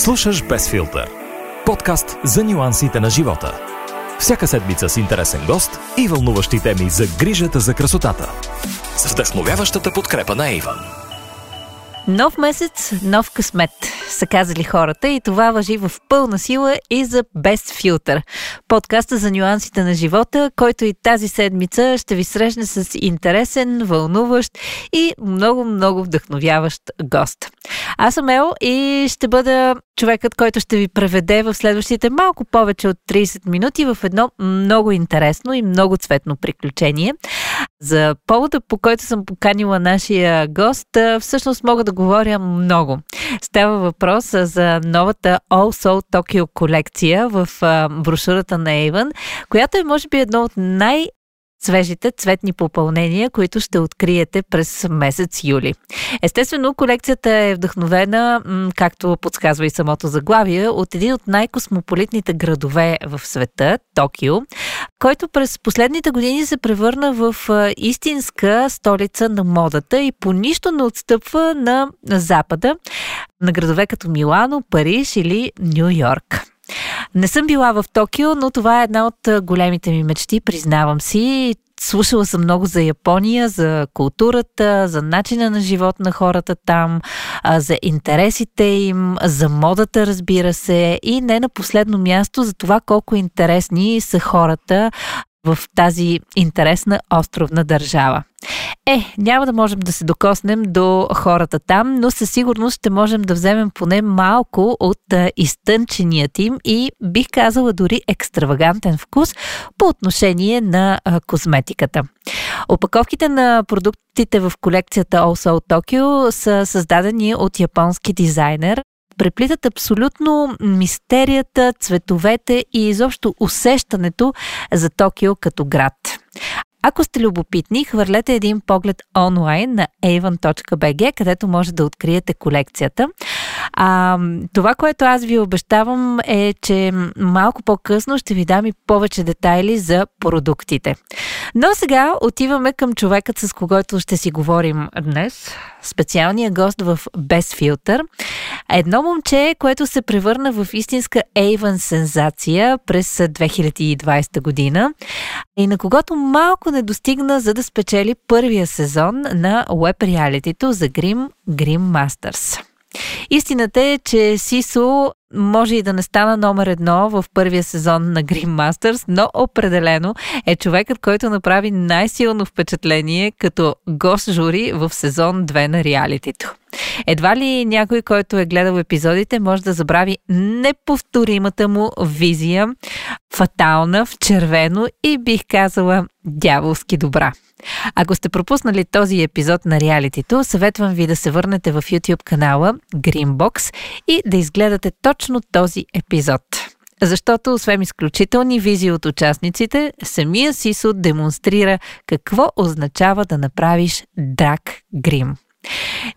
Слушаш Без филтър. Подкаст за нюансите на живота. Всяка седмица с интересен гост и вълнуващи теми за грижата за красотата. С вдъхновяващата подкрепа на Иван. Нов месец, нов късмет, са казали хората и това въжи в пълна сила и за Без филтър. Подкаста за нюансите на живота, който и тази седмица ще ви срещне с интересен, вълнуващ и много-много вдъхновяващ гост. Аз съм Ел и ще бъда човекът, който ще ви преведе в следващите малко повече от 30 минути в едно много интересно и много цветно приключение. За повода, по който съм поканила нашия гост, всъщност мога да говоря много. Става въпрос за новата All Soul Tokyo колекция в брошурата на Avon, която е може би едно от най- свежите цветни попълнения, които ще откриете през месец юли. Естествено, колекцията е вдъхновена, както подсказва и самото заглавие, от един от най-космополитните градове в света, Токио, който през последните години се превърна в истинска столица на модата и по нищо не отстъпва на Запада, на градове като Милано, Париж или Нью Йорк. Не съм била в Токио, но това е една от големите ми мечти, признавам си. Слушала съм много за Япония, за културата, за начина на живот на хората там, за интересите им, за модата, разбира се, и не на последно място за това колко интересни са хората в тази интересна островна държава. Е, няма да можем да се докоснем до хората там, но със сигурност ще можем да вземем поне малко от а, изтънченият им и бих казала дори екстравагантен вкус по отношение на а, козметиката. Опаковките на продуктите в колекцията All Soul Tokyo са създадени от японски дизайнер преплитат абсолютно мистерията, цветовете и изобщо усещането за Токио като град. Ако сте любопитни, хвърлете един поглед онлайн на avon.bg, където може да откриете колекцията. А, това, което аз ви обещавам е, че малко по-късно ще ви дам и повече детайли за продуктите. Но сега отиваме към човекът, с когото ще си говорим днес. Специалния гост в Без филтър. Едно момче, което се превърна в истинска Avon сензация през 2020 година и на когото малко не достигна за да спечели първия сезон на веб реалитито за Grim Grim Masters. Истината е, че Сисо може и да не стана номер едно в първия сезон на Green Masters, но определено е човекът, който направи най-силно впечатление като гост жури в сезон 2 на реалитито. Едва ли някой, който е гледал епизодите, може да забрави неповторимата му визия, фатална, в червено и бих казала дяволски добра. Ако сте пропуснали този епизод на реалитито, съветвам ви да се върнете в YouTube канала Greenbox и да изгледате точно този епизод. Защото, освен изключителни визии от участниците, самия Сисо демонстрира какво означава да направиш драк грим.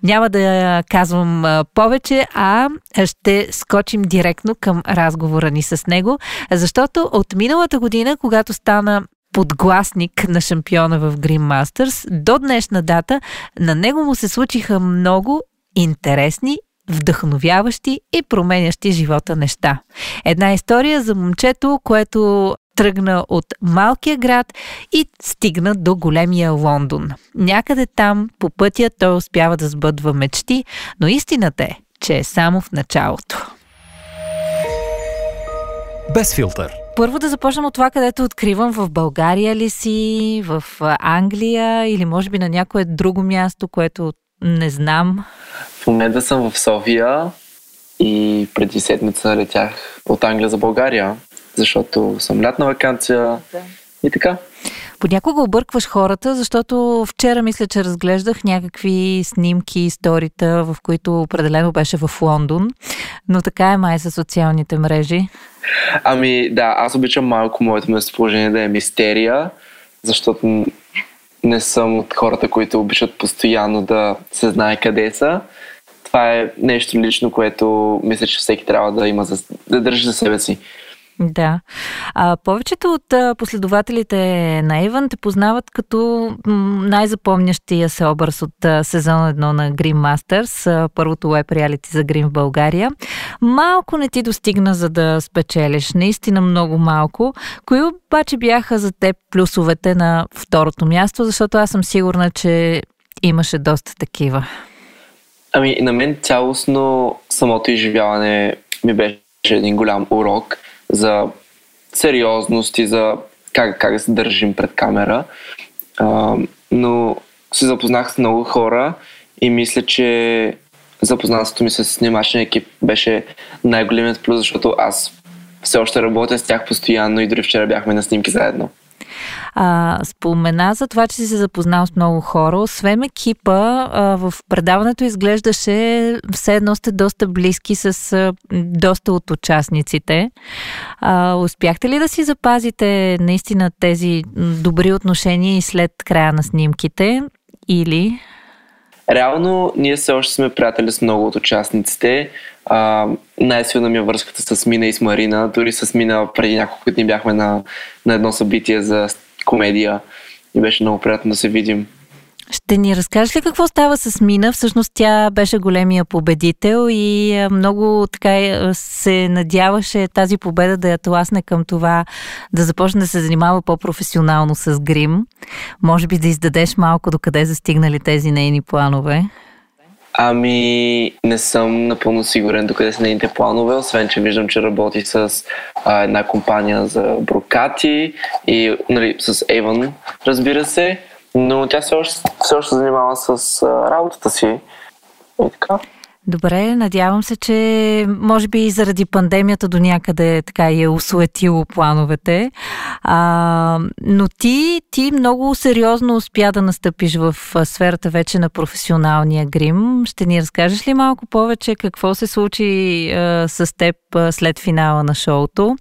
Няма да казвам повече, а ще скочим директно към разговора ни с него, защото от миналата година, когато стана подгласник на шампиона в Green Masters, до днешна дата на него му се случиха много интересни вдъхновяващи и променящи живота неща. Една история за момчето, което тръгна от малкия град и стигна до големия Лондон. Някъде там по пътя той успява да сбъдва мечти, но истината е, че е само в началото. Без филтър. Първо да започнем от това, където откривам в България ли си, в Англия или може би на някое друго място, което не знам. В момента съм в София и преди седмица летях от Англия за България защото съм лятна вакансия и така. Понякога объркваш хората, защото вчера мисля, че разглеждах някакви снимки, историта, в които определено беше в Лондон, но така е май с социалните мрежи. Ами да, аз обичам малко моето местоположение да е мистерия, защото не съм от хората, които обичат постоянно да се знае къде са. Това е нещо лично, което мисля, че всеки трябва да има за, да държи за себе си. Да. А, повечето от последователите на Иван те познават като най-запомнящия се образ от сезон 1 на Green Masters, първото веб реалити за Грим в България. Малко не ти достигна за да спечелиш, наистина много малко. Кои обаче бяха за теб плюсовете на второто място, защото аз съм сигурна, че имаше доста такива. Ами, на мен цялостно самото изживяване ми беше един голям урок за сериозност и за как, как да се държим пред камера. А, но се запознах с много хора и мисля, че запознанството ми с снимачния екип беше най-големият плюс, защото аз все още работя с тях постоянно и дори вчера бяхме на снимки заедно. А, спомена за това, че си се запознал с много хора. Освен екипа, а, в предаването изглеждаше все едно сте доста близки с а, доста от участниците. А, успяхте ли да си запазите наистина тези добри отношения и след края на снимките? Или Реално, ние все още сме приятели с много от участниците. А, най-силна ми е връзката с Мина и с Марина. Дори с Мина преди няколко дни бяхме на, на едно събитие за комедия и беше много приятно да се видим. Ще ни разкажеш ли какво става с Мина? Всъщност тя беше големия победител и много така се надяваше тази победа да я тласне към това да започне да се занимава по-професионално с грим. Може би да издадеш малко докъде застигнали тези нейни планове? Ами, не съм напълно сигурен докъде са нейните планове, освен че виждам, че работи с а, една компания за брокати и нали, с Avon, разбира се, но тя все още, все още занимава с а, работата си. И така. Добре, надявам се, че може би и заради пандемията до някъде така е усуетило плановете. А, но ти, ти много сериозно успя да настъпиш в сферата вече на професионалния грим. Ще ни разкажеш ли малко повече какво се случи а, с теб а, след финала на шоуто?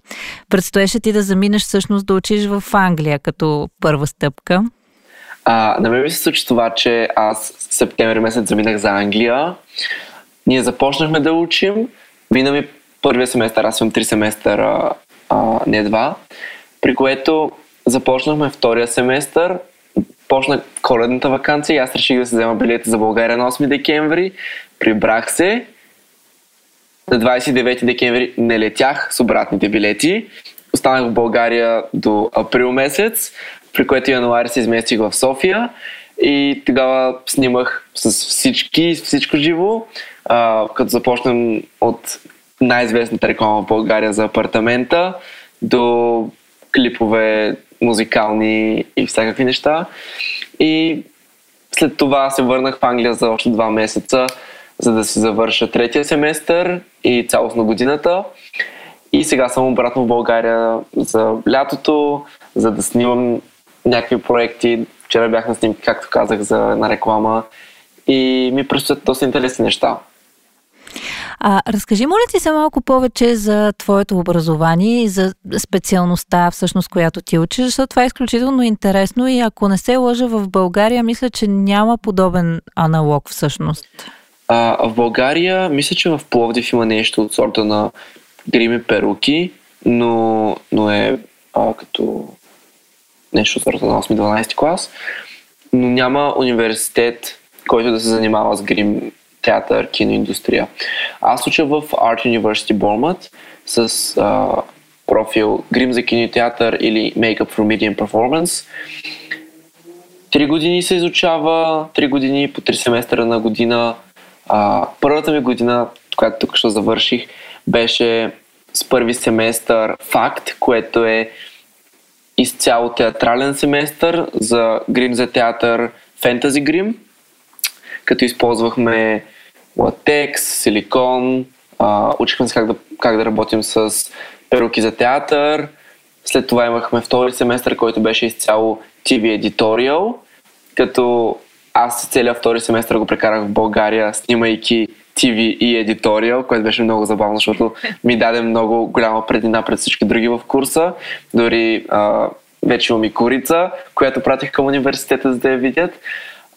Предстоеше ти да заминеш всъщност да учиш в Англия като първа стъпка. А, на мен ми се случи това, че аз в септември месец заминах за Англия. Ние започнахме да учим. Мина ми първия семестър, аз имам три семестъра, а, не два, при което започнахме втория семестър, почна коледната вакансия и аз реших да се взема билети за България на 8 декември. Прибрах се. На 29 декември не летях с обратните билети. Останах в България до април месец, при което януари се изместих в София и тогава снимах с всички, всичко живо а, като започнем от най-известната реклама в България за апартамента до клипове музикални и всякакви неща. И след това се върнах в Англия за още два месеца, за да си завърша третия семестър и цялостно годината. И сега съм обратно в България за лятото, за да снимам някакви проекти. Вчера бях на снимки, както казах, за една реклама. И ми предстоят доста интересни неща. А, разкажи, моля ти се малко повече за твоето образование и за специалността, всъщност, която ти учиш, защото това е изключително интересно и ако не се лъжа в България, мисля, че няма подобен аналог всъщност. А, в България, мисля, че в Пловдив има нещо от сорта на грими перуки, но, но е а, като нещо от сорта на 8-12 клас, но няма университет, който да се занимава с грим театър, киноиндустрия. Аз уча в Art University Bournemouth с а, профил грим за кино и театър или Makeup for Media Performance. Три години се изучава, три години по три семестъра на година. А, първата ми година, която тук ще завърших, беше с първи семестър факт, което е изцяло театрален семестър за грим за театър, фентази грим, като използвахме латекс, силикон, а, учихме се как да, как да работим с перуки за театър. След това имахме втори семестър, който беше изцяло TV Editorial, като аз целият втори семестър го прекарах в България, снимайки TV и Editorial, което беше много забавно, защото ми даде много голяма предина пред всички други в курса. Дори а, вече имам и курица, която пратих към университета, за да я видят.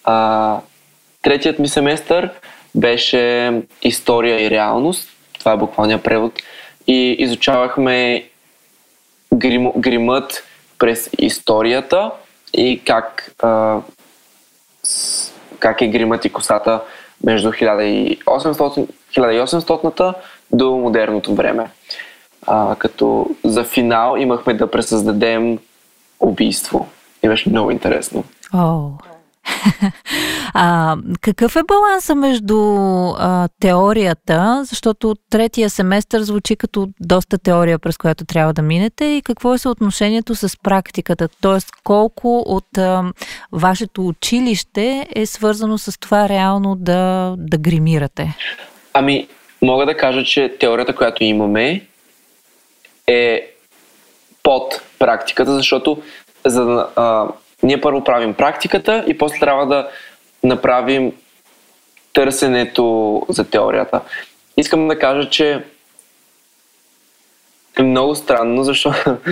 А, третият ми семестър беше история и реалност. Това е буквалния превод. И изучавахме грим, гримът през историята и как, а, с, как е гримът и косата между 1800, 1800-та до модерното време. А, като за финал имахме да пресъздадем убийство. И беше много интересно. О. а, какъв е баланса между а, теорията, защото третия семестър звучи като доста теория, през която трябва да минете, и какво е съотношението с практиката? Тоест, колко от а, вашето училище е свързано с това реално да, да гримирате? Ами, мога да кажа, че теорията, която имаме, е под практиката, защото за а, ние първо правим практиката и после трябва да направим търсенето за теорията. Искам да кажа, че е много странно, защото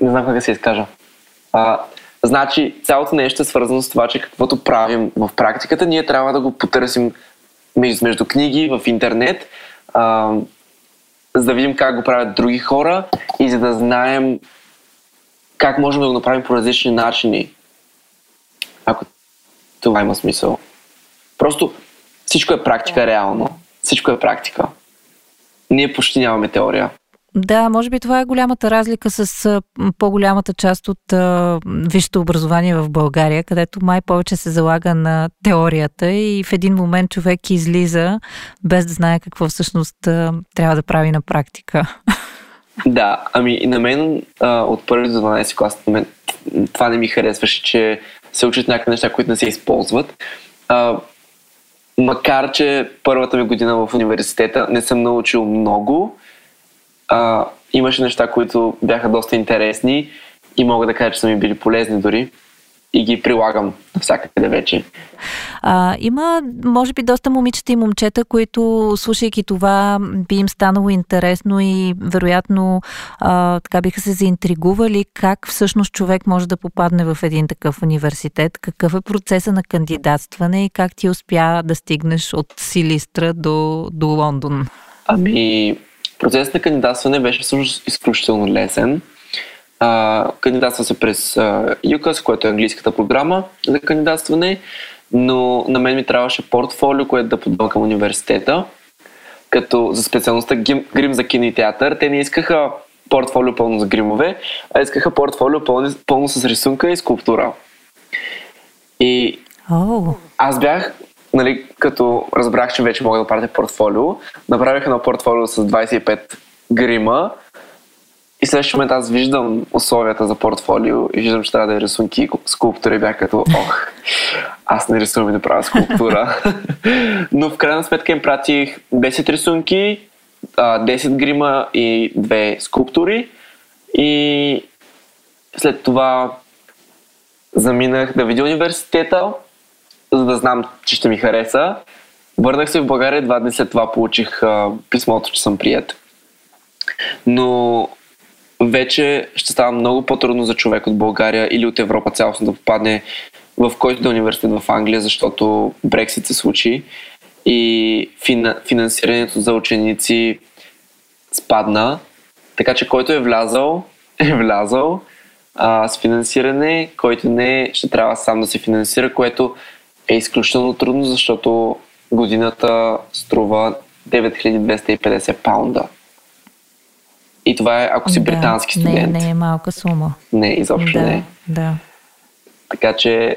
не знам как да се изкажа. А, значи, цялото нещо е свързано с това, че каквото правим в практиката, ние трябва да го потърсим между, между книги, в интернет, а, за да видим как го правят други хора и за да знаем как можем да го направим по различни начини. Ако това има смисъл. Просто всичко е практика реално. Всичко е практика. Ние почти нямаме теория. Да, може би това е голямата разлика с по-голямата част от а, висшето образование в България, където май повече се залага на теорията и в един момент човек излиза без да знае какво всъщност а, трябва да прави на практика. Да, ами и на мен а, от първи до 12 клас на мен, това не ми харесваше, че се учат някакви неща, които не се използват. А, макар, че първата ми година в университета не съм научил много, а, имаше неща, които бяха доста интересни и мога да кажа, че са ми били полезни дори и ги прилагам навсякъде вече. А, има, може би, доста момичета и момчета, които, слушайки това, би им станало интересно и вероятно а, така биха се заинтригували как всъщност човек може да попадне в един такъв университет, какъв е процеса на кандидатстване и как ти успя да стигнеш от Силистра до, до Лондон. Ами, процесът на кандидатстване беше всъщност изключително лесен. А, кандидатства се през а, UCAS, което е английската програма за кандидатстване, но на мен ми трябваше портфолио, което да подавам към университета, като за специалността грим, грим за кино и театър. Те не искаха портфолио пълно за гримове, а искаха портфолио пълно, пълно с рисунка и скулптура. И oh. аз бях, нали, като разбрах, че вече мога да правя портфолио, направих едно портфолио с 25 грима, и следващия момент аз виждам условията за портфолио и виждам, че трябва да е рисунки и скулптура и бях като, ох, аз не рисувам и да правя скулптура. Но в крайна сметка им пратих 10 рисунки, 10 грима и 2 скулптури и след това заминах да видя университета, за да знам, че ще ми хареса. Върнах се в България, два дни след това получих писмото, че съм прият. Но вече ще става много по-трудно за човек от България или от Европа цялостно да попадне в който да е университет в Англия, защото Брексит се случи и финансирането за ученици спадна. Така че който е влязал, е влязал а, с финансиране, който не, ще трябва сам да се финансира, което е изключително трудно, защото годината струва 9250 паунда. И това е ако си да, британски студент. Не, не е малка сума. Не, изобщо да, не. Да. Така че.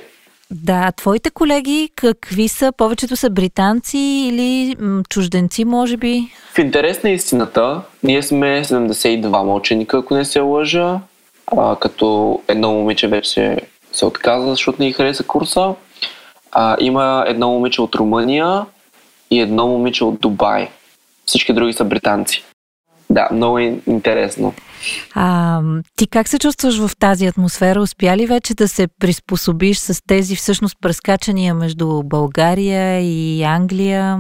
Да, твоите колеги какви са? Повечето са британци или м- чужденци, може би? В интерес на истината, ние сме 72 ученика, ако не се лъжа, а, като едно момиче вече се, се отказа, защото не хареса курса. А, има едно момиче от Румъния и едно момиче от Дубай. Всички други са британци. Да, много е интересно. А, ти как се чувстваш в тази атмосфера? Успя ли вече да се приспособиш с тези всъщност прескачания между България и Англия?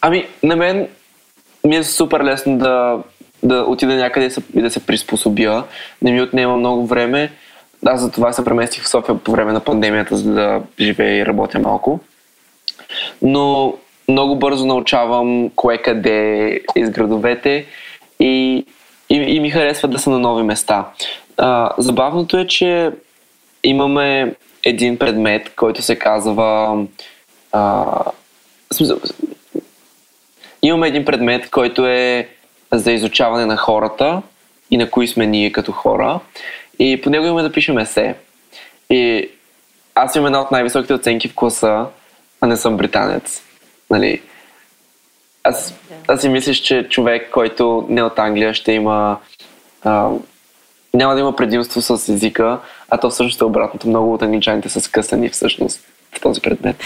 Ами, на мен ми е супер лесно да, да отида някъде и да се приспособя. Не ми отнема много време. Аз за това се преместих в София по време на пандемията, за да живея и работя малко. Но много бързо научавам кое къде из градовете и и, и ми харесва да са на нови места. А, забавното е, че имаме един предмет, който се казва а, имаме един предмет, който е за изучаване на хората и на кои сме ние като хора. И по него имаме да пишем есе. И аз имам една от най-високите оценки в класа, а не съм британец. Нали? Аз, аз си мислиш, че човек, който не е от Англия, ще има а, няма да има предимство с езика, а то всъщност е обратното. Много от англичаните са скъсани всъщност в този предмет.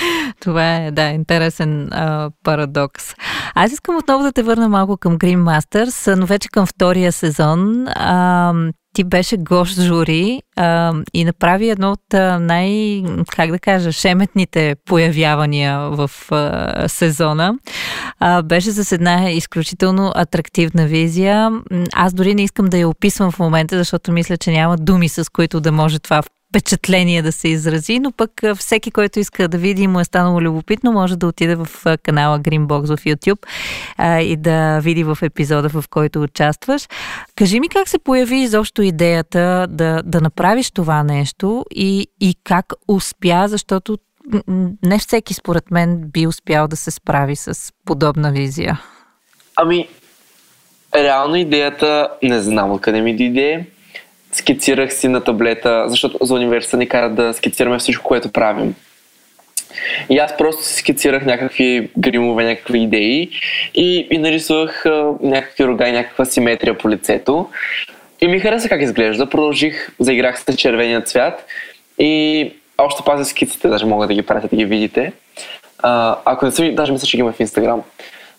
Това е, да, интересен а, парадокс. Аз искам отново да те върна малко към Green Masters, но вече към втория сезон. А, ти беше гост жури а, и направи едно от най, как да кажа, шеметните появявания в а, сезона. А, беше с една изключително атрактивна визия. Аз дори не искам да я описвам в момента, защото мисля, че няма думи с които да може това впечатление да се изрази, но пък всеки, който иска да види и му е станало любопитно, може да отиде в канала Greenbox в YouTube и да види в епизода, в който участваш. Кажи ми как се появи изобщо идеята да, да направиш това нещо и, и как успя, защото не всеки според мен би успял да се справи с подобна визия. Ами, реално идеята не знам откъде ми дойде скицирах си на таблета, защото за университета ни карат да скицираме всичко, което правим. И аз просто скицирах някакви гримове, някакви идеи и, и нарисувах а, някакви рога и някаква симетрия по лицето. И ми хареса как изглежда. Продължих, заиграх с червения цвят и още пазя скиците, даже мога да ги пратя да ги видите. А, ако не са, даже мисля, че ги има в Инстаграм.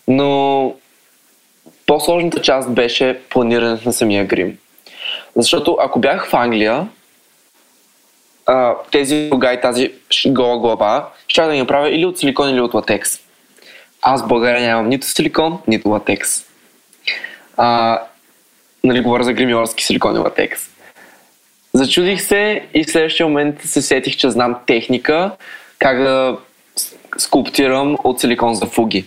Но по-сложната част беше планирането на самия грим. Защото ако бях в Англия, а, тези рога и тази гола глава, ще да ги направя или от силикон, или от латекс. Аз в България нямам нито силикон, нито латекс. А, нали, говоря за гримьорски силикон и латекс. Зачудих се и в следващия момент се сетих, че знам техника как да скулптирам от силикон за фуги.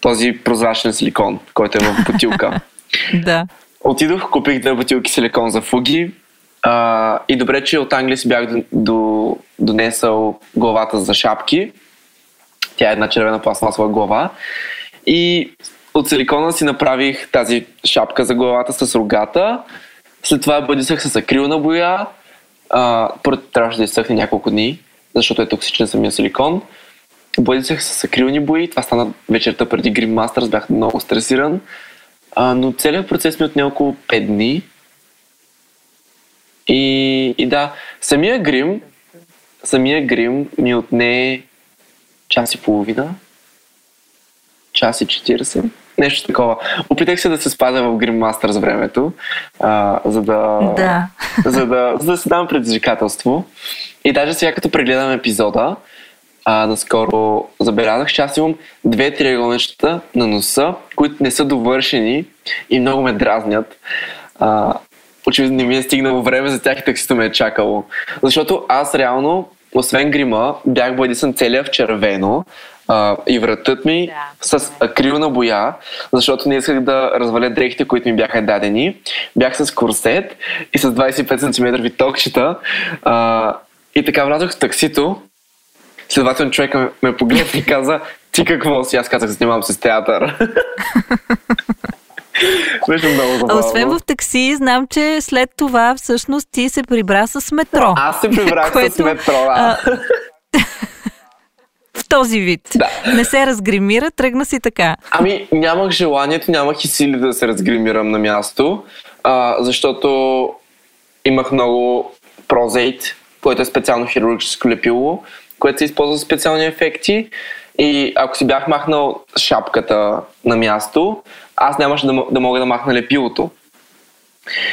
Този прозрачен силикон, който е в бутилка. да. Отидох, купих две бутилки силикон за фуги а, и добре, че от Англия си бях до, до, донесъл главата за шапки. Тя е една червена пластмасова глава. И от силикона си направих тази шапка за главата с рогата. След това бъдисах с акрилна боя. Първо трябваше да изсъхне няколко дни, защото е токсичен самия силикон. Бъдисах с акрилни бои. Това стана вечерта преди Grim Masters. Бях много стресиран. А, но целият процес ми отне около 5 дни. И, и да, самия грим, самия грим ми отне час и половина, час и 40, нещо такова. Опитах се да се спазя в Grim Master за времето, а, за, да, да. за, да, за да се дам предизвикателство. И даже сега като прегледам епизода, а, наскоро забелязах, че аз имам две триъгълничета на носа, които не са довършени и много ме дразнят. А, очевидно не ми е стигнало време за тях и таксито ме е чакало. Защото аз реално, освен грима, бях бъдисън целия в червено а, и вратът ми да. с акрилна боя, защото не исках да разваля дрехите, които ми бяха дадени. Бях с корсет и с 25 см токчета. А, и така влязох в таксито Следователно човека ме, погледна и каза, ти какво си? Аз казах, занимавам се с театър. Беше много забавно. А освен в такси, знам, че след това всъщност ти се прибра с метро. Аз се прибрах което, с метро, да. А, в този вид. Да. Не се разгримира, тръгна си така. Ами, нямах желанието, нямах и сили да се разгримирам на място, а, защото имах много прозейт, което е специално хирургическо лепило, което се използва за специални ефекти. И ако си бях махнал шапката на място, аз нямаше да, да мога да махна лепилото.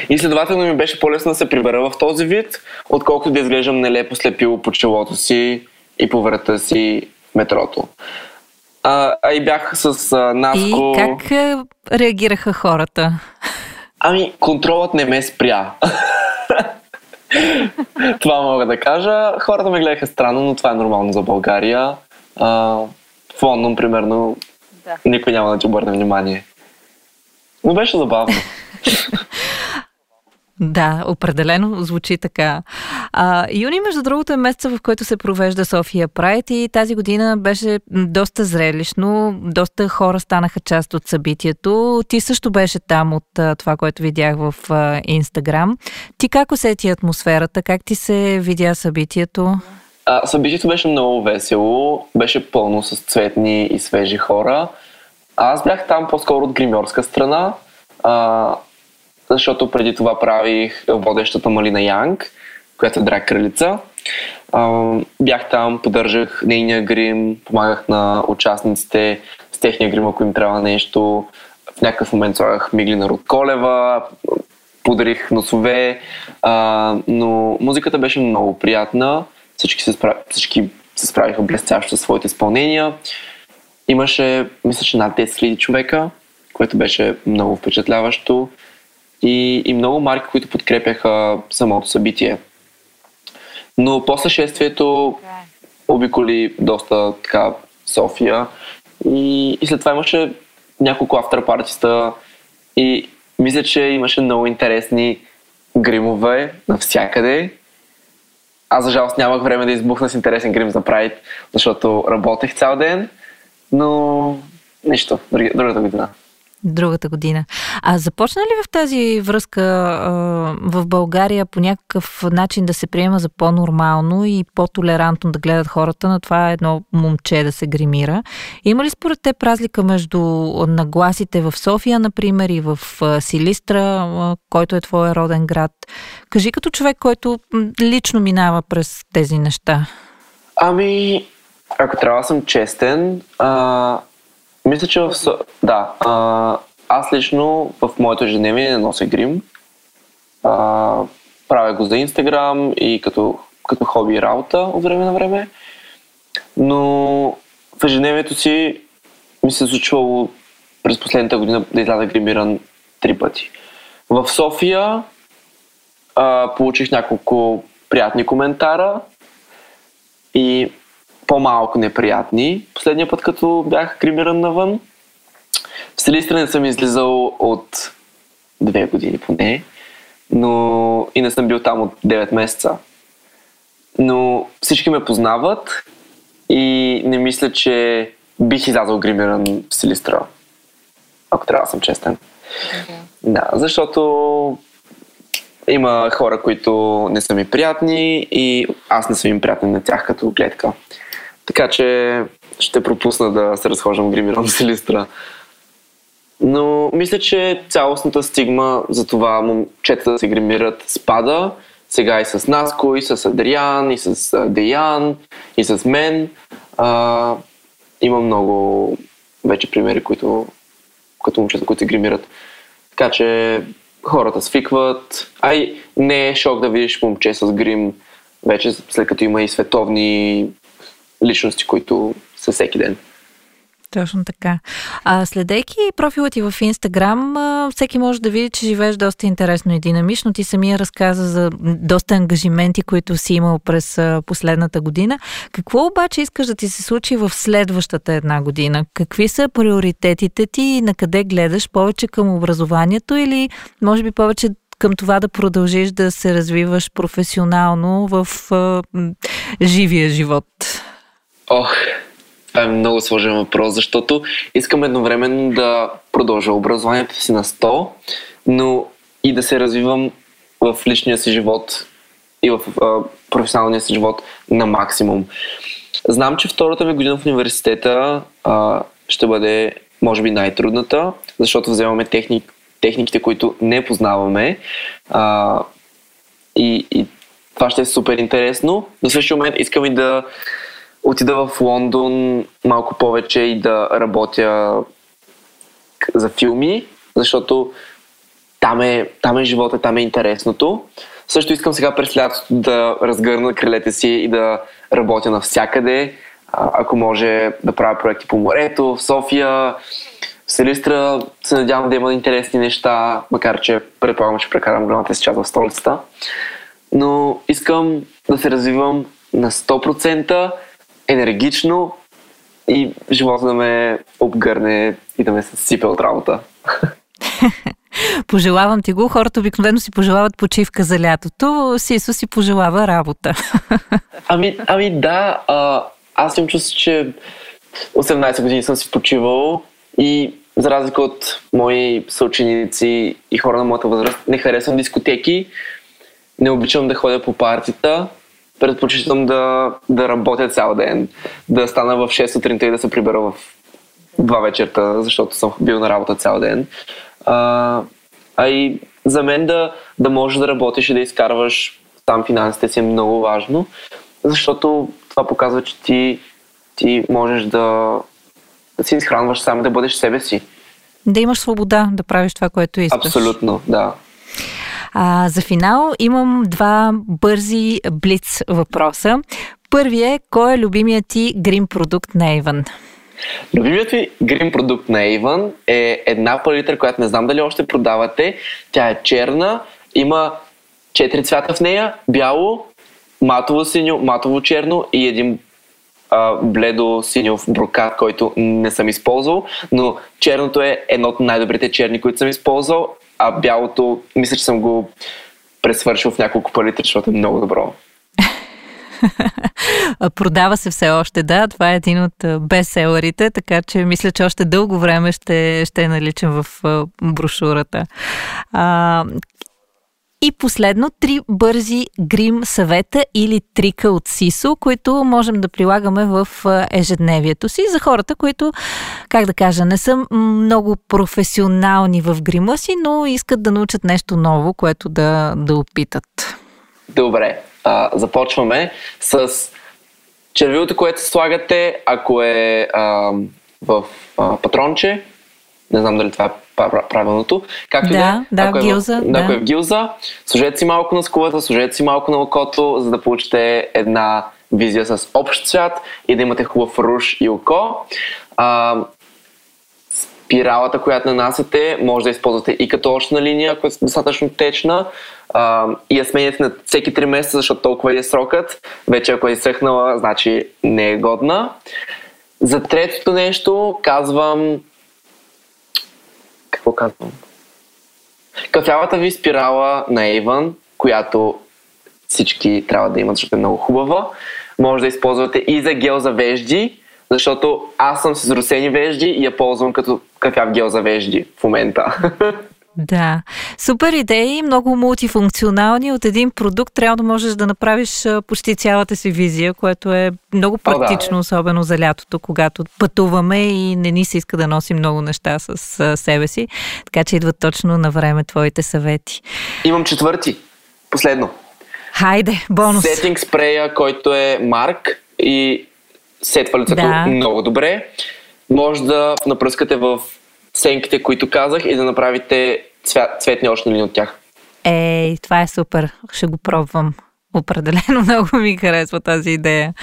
И следователно ми беше по-лесно да се прибера в този вид, отколкото да изглеждам нелепо слепило по челото си и по врата си в метрото. А, а и бях с а, Наско... И как реагираха хората? Ами, контролът не ме спря. това мога да кажа. Хората ме гледаха странно, но това е нормално за България. А, в Лондон, примерно, да. никой няма да ти обърне внимание. Но беше забавно. Да, определено звучи така. А, юни, между другото, е месеца, в който се провежда София Прайд и тази година беше доста зрелищно. Доста хора станаха част от събитието. Ти също беше там от това, което видях в Инстаграм. Ти как усети атмосферата? Как ти се видя събитието? А, събитието беше много весело. Беше пълно с цветни и свежи хора. Аз бях там по-скоро от гримьорска страна. А, защото преди това правих водещата Малина Янг, която е драг кралица. Бях там, поддържах нейния грим, помагах на участниците с техния грим, ако им трябва нещо. В някакъв момент слагах мигли на Колева, подарих носове, но музиката беше много приятна. Всички се, справ... Всички се справиха блестящо със своите изпълнения. Имаше, мисля, че над 10 000 човека, което беше много впечатляващо и, и много марки, които подкрепяха самото събитие. Но после шествието обиколи доста така София. И, и след това имаше няколко автопартиста и мисля, че имаше много интересни гримове навсякъде. Аз за жалост нямах време да избухна с интересен грим за Прайд, защото работех цял ден, но нищо, другата година другата година. А започна ли в тази връзка в България по някакъв начин да се приема за по-нормално и по-толерантно да гледат хората на това едно момче да се гримира? Има ли според теб разлика между нагласите в София, например, и в Силистра, който е твоя роден град? Кажи като човек, който лично минава през тези неща. Ами, ако трябва да съм честен, а, мисля, че в... Да. А, аз лично в моето ежедневие не нося грим. А, правя го за Инстаграм и като, като хоби и работа от време на време. Но в ежедневието си ми се е случвало през последната година да изляза гримиран три пъти. В София а, получих няколко приятни коментара и по-малко неприятни. Последния път, като бях гримиран навън, в Силистра не съм излизал от две години поне, но и не съм бил там от 9 месеца. Но всички ме познават и не мисля, че бих излязал гримиран в Силистра, ако трябва да съм честен. Okay. Да, защото има хора, които не са ми приятни и аз не съм им приятен на тях като гледка. Така че ще пропусна да се разхождам гримиран с листра. Но мисля, че цялостната стигма за това момчета да се гримират спада. Сега и с Наско, и с Адриан, и с Деян, и с мен. А, има много вече примери, които като момчета, които се гримират. Така че хората свикват. Ай, не е шок да видиш момче с грим вече след като има и световни личности, които са всеки ден. Точно така. А следейки профила ти в Инстаграм, всеки може да види, че живееш доста интересно и динамично. Ти самия разказа за доста ангажименти, които си имал през последната година. Какво обаче искаш да ти се случи в следващата една година? Какви са приоритетите ти и на къде гледаш? Повече към образованието или може би повече към това да продължиш да се развиваш професионално в а, живия живот? Ох, това е много сложен въпрос, защото искам едновременно да продължа образованието си на 100, но и да се развивам в личния си живот и в а, професионалния си живот на максимум. Знам, че втората ми година в университета а, ще бъде, може би, най-трудната, защото вземаме техник, техниките, които не познаваме. А, и, и това ще е супер интересно. Но в същия момент искам и да отида в Лондон малко повече и да работя за филми, защото там е, там е живота, там е интересното. Също искам сега през лятото да разгърна крилете си и да работя навсякъде. Ако може да правя проекти по морето, в София, в Селистра се надявам да има интересни неща, макар че предполагам, че прекарам голямата си част в столицата. Но искам да се развивам на 100% енергично и живота да ме обгърне и да ме съсипе от работа. Пожелавам ти го. Хората обикновено си пожелават почивка за лятото. Сисо си пожелава работа. Ами, ами да, а, аз имам чувство, че 18 години съм си почивал и за разлика от мои съученици и хора на моята възраст, не харесвам дискотеки, не обичам да ходя по партита, предпочитам да, да работя цял ден, да стана в 6 сутринта и да се прибера в 2 вечерта, защото съм бил на работа цял ден. А, а и за мен да, да можеш да работиш и да изкарваш там финансите си е много важно, защото това показва, че ти, ти можеш да, да си изхранваш сам, да бъдеш себе си. Да имаш свобода да правиш това, което искаш. Абсолютно, да. А, за финал имам два бързи блиц въпроса. Първият е, кой е любимият ти грим продукт на Avon? Любимият ви грим продукт на Avon е една палитра, която не знам дали още продавате. Тя е черна, има четири цвята в нея, бяло, матово синьо, матово черно и един бледо синьов брокат, който не съм използвал, но черното е едно от най-добрите черни, които съм използвал, а бялото, мисля, че съм го пресвършил в няколко палитри, защото е много добро. Продава се все още, да. Това е един от бестселерите, така че мисля, че още дълго време ще, ще е наличен в брошурата. А, и последно, три бързи грим съвета или трика от Сисо, които можем да прилагаме в ежедневието си за хората, които, как да кажа, не са много професионални в грима си, но искат да научат нещо ново, което да, да опитат. Добре, а, започваме с червилото, което слагате, ако е а, в а, патронче, не знам дали това е правилното. Както да, да, ако, в гилза, е да. ако е в гилза, сложете си малко на скулата, сложете си малко на окото, за да получите една визия с общ цвят и да имате хубав руш и око. А, спиралата, която нанасяте, може да използвате и като очна линия, ако е достатъчно течна, а, и я сменяте на всеки 3 месеца, защото толкова е срокът. Вече ако е изсъхнала, значи не е годна. За третото нещо казвам какво казвам? Кафявата ви спирала на Avon, която всички трябва да имат, защото е много хубава. Може да използвате и за гел за вежди, защото аз съм с изрусени вежди и я ползвам като кафяв гел за вежди в момента. Да, супер идеи, много мултифункционални. От един продукт трябва да можеш да направиш почти цялата си визия, което е много практично, О, да. особено за лятото, когато пътуваме и не ни се иска да носим много неща с себе си. Така че идват точно на време твоите съвети. Имам четвърти. Последно. Хайде, бонус. Сетинг спрея, който е Марк и сетва лицето да. много добре. Може да напръскате в сенките, които казах и да направите цвя, цветни линии от тях. Ей, това е супер. Ще го пробвам. Определено много ми харесва тази идея.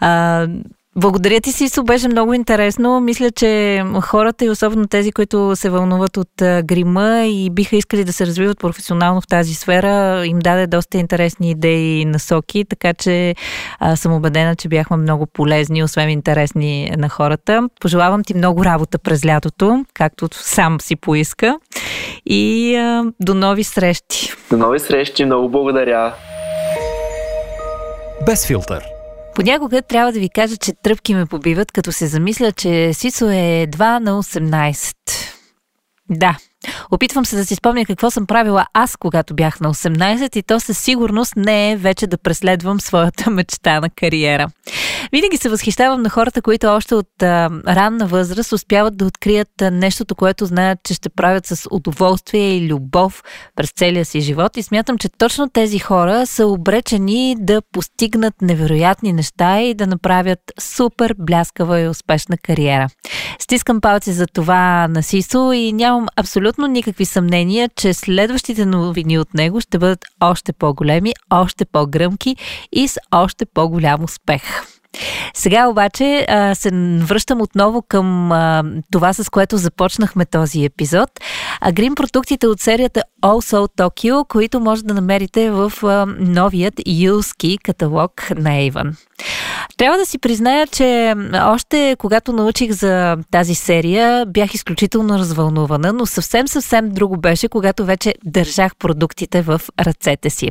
А, благодаря ти, Сисо, беше много интересно. Мисля, че хората и особено тези, които се вълнуват от грима и биха искали да се развиват професионално в тази сфера, им даде доста интересни идеи и насоки, така че а, съм убедена, че бяхме много полезни, освен интересни на хората. Пожелавам ти много работа през лятото, както сам си поиска. И а, до нови срещи. До нови срещи, много благодаря. Без филтър Понякога трябва да ви кажа, че тръпки ме побиват, като се замисля, че Сисо е 2 на 18. Да, Опитвам се да си спомня какво съм правила аз, когато бях на 18 и то със сигурност не е вече да преследвам своята мечта на кариера. Винаги се възхищавам на хората, които още от а, ранна възраст успяват да открият нещото, което знаят, че ще правят с удоволствие и любов през целия си живот и смятам, че точно тези хора са обречени да постигнат невероятни неща и да направят супер бляскава и успешна кариера. Стискам палци за това на Сисо и нямам абсолютно никакви съмнения, че следващите новини от него ще бъдат още по-големи, още по-гръмки и с още по-голям успех. Сега обаче се връщам отново към това, с което започнахме този епизод, грим продуктите от серията Also Tokyo, които може да намерите в новият юлски каталог на Avon. Трябва да си призная, че още когато научих за тази серия, бях изключително развълнувана, но съвсем съвсем друго беше, когато вече държах продуктите в ръцете си.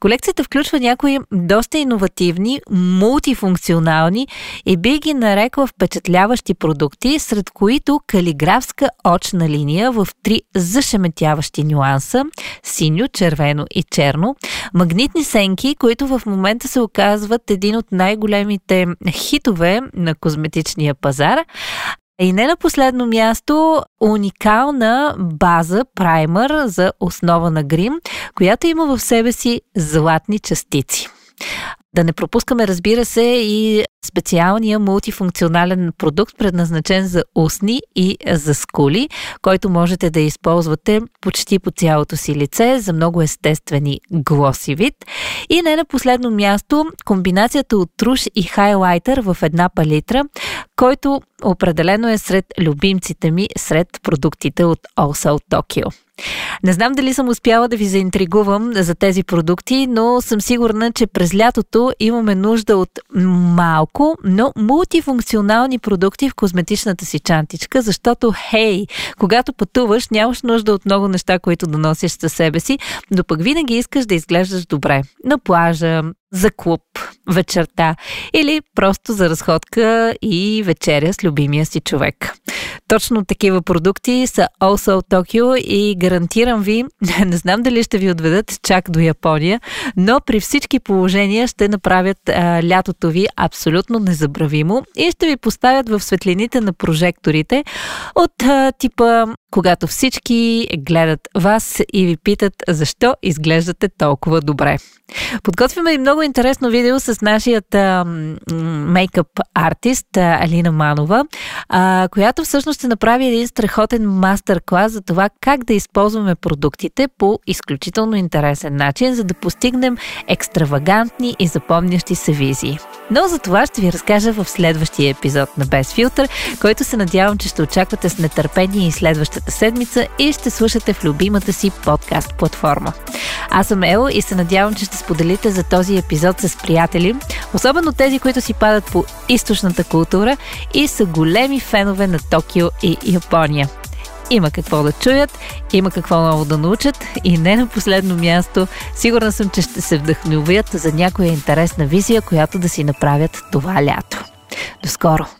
Колекцията включва някои доста иновативни, мултифункционални и би ги нарекла впечатляващи продукти, сред които калиграфска очна линия в три зашеметяващи нюанса синьо, червено и черно, магнитни сенки, които в момента се оказват един от най-големите хитове на козметичния пазар. И не на последно място, уникална база, праймър за основа на грим, която има в себе си златни частици. Да не пропускаме, разбира се, и специалния мултифункционален продукт, предназначен за устни и за скули, който можете да използвате почти по цялото си лице за много естествени глоси вид. И не на последно място, комбинацията от труш и хайлайтер в една палитра, който определено е сред любимците ми сред продуктите от Also Tokyo. Не знам дали съм успяла да ви заинтригувам за тези продукти, но съм сигурна, че през лятото имаме нужда от малко, но мултифункционални продукти в козметичната си чантичка, защото, хей, когато пътуваш, нямаш нужда от много неща, които да носиш със себе си, но пък винаги искаш да изглеждаш добре. На плажа, за клуб вечерта или просто за разходка и вечеря с любимия си човек. Точно такива продукти са Also Tokyo и гарантирам ви, не знам дали ще ви отведат чак до Япония, но при всички положения ще направят а, лятото ви абсолютно незабравимо и ще ви поставят в светлините на прожекторите от а, типа когато всички гледат вас и ви питат защо изглеждате толкова добре. Подготвяме и много интересно видео с нашият мейкъп артист Алина Манова, а, която всъщност ще направи един страхотен мастер-клас за това как да използваме продуктите по изключително интересен начин, за да постигнем екстравагантни и запомнящи се визии. Но за това ще ви разкажа в следващия епизод на Без филтър, който се надявам, че ще очаквате с нетърпение и следващата седмица и ще слушате в любимата си подкаст платформа. Аз съм Ел и се надявам, че ще споделите за този епизод с приятели, особено тези, които си падат по източната култура и са големи фенове на Токио и Япония. Има какво да чуят, има какво ново да научат и не на последно място, сигурна съм, че ще се вдъхновят за някоя интересна визия, която да си направят това лято. До скоро!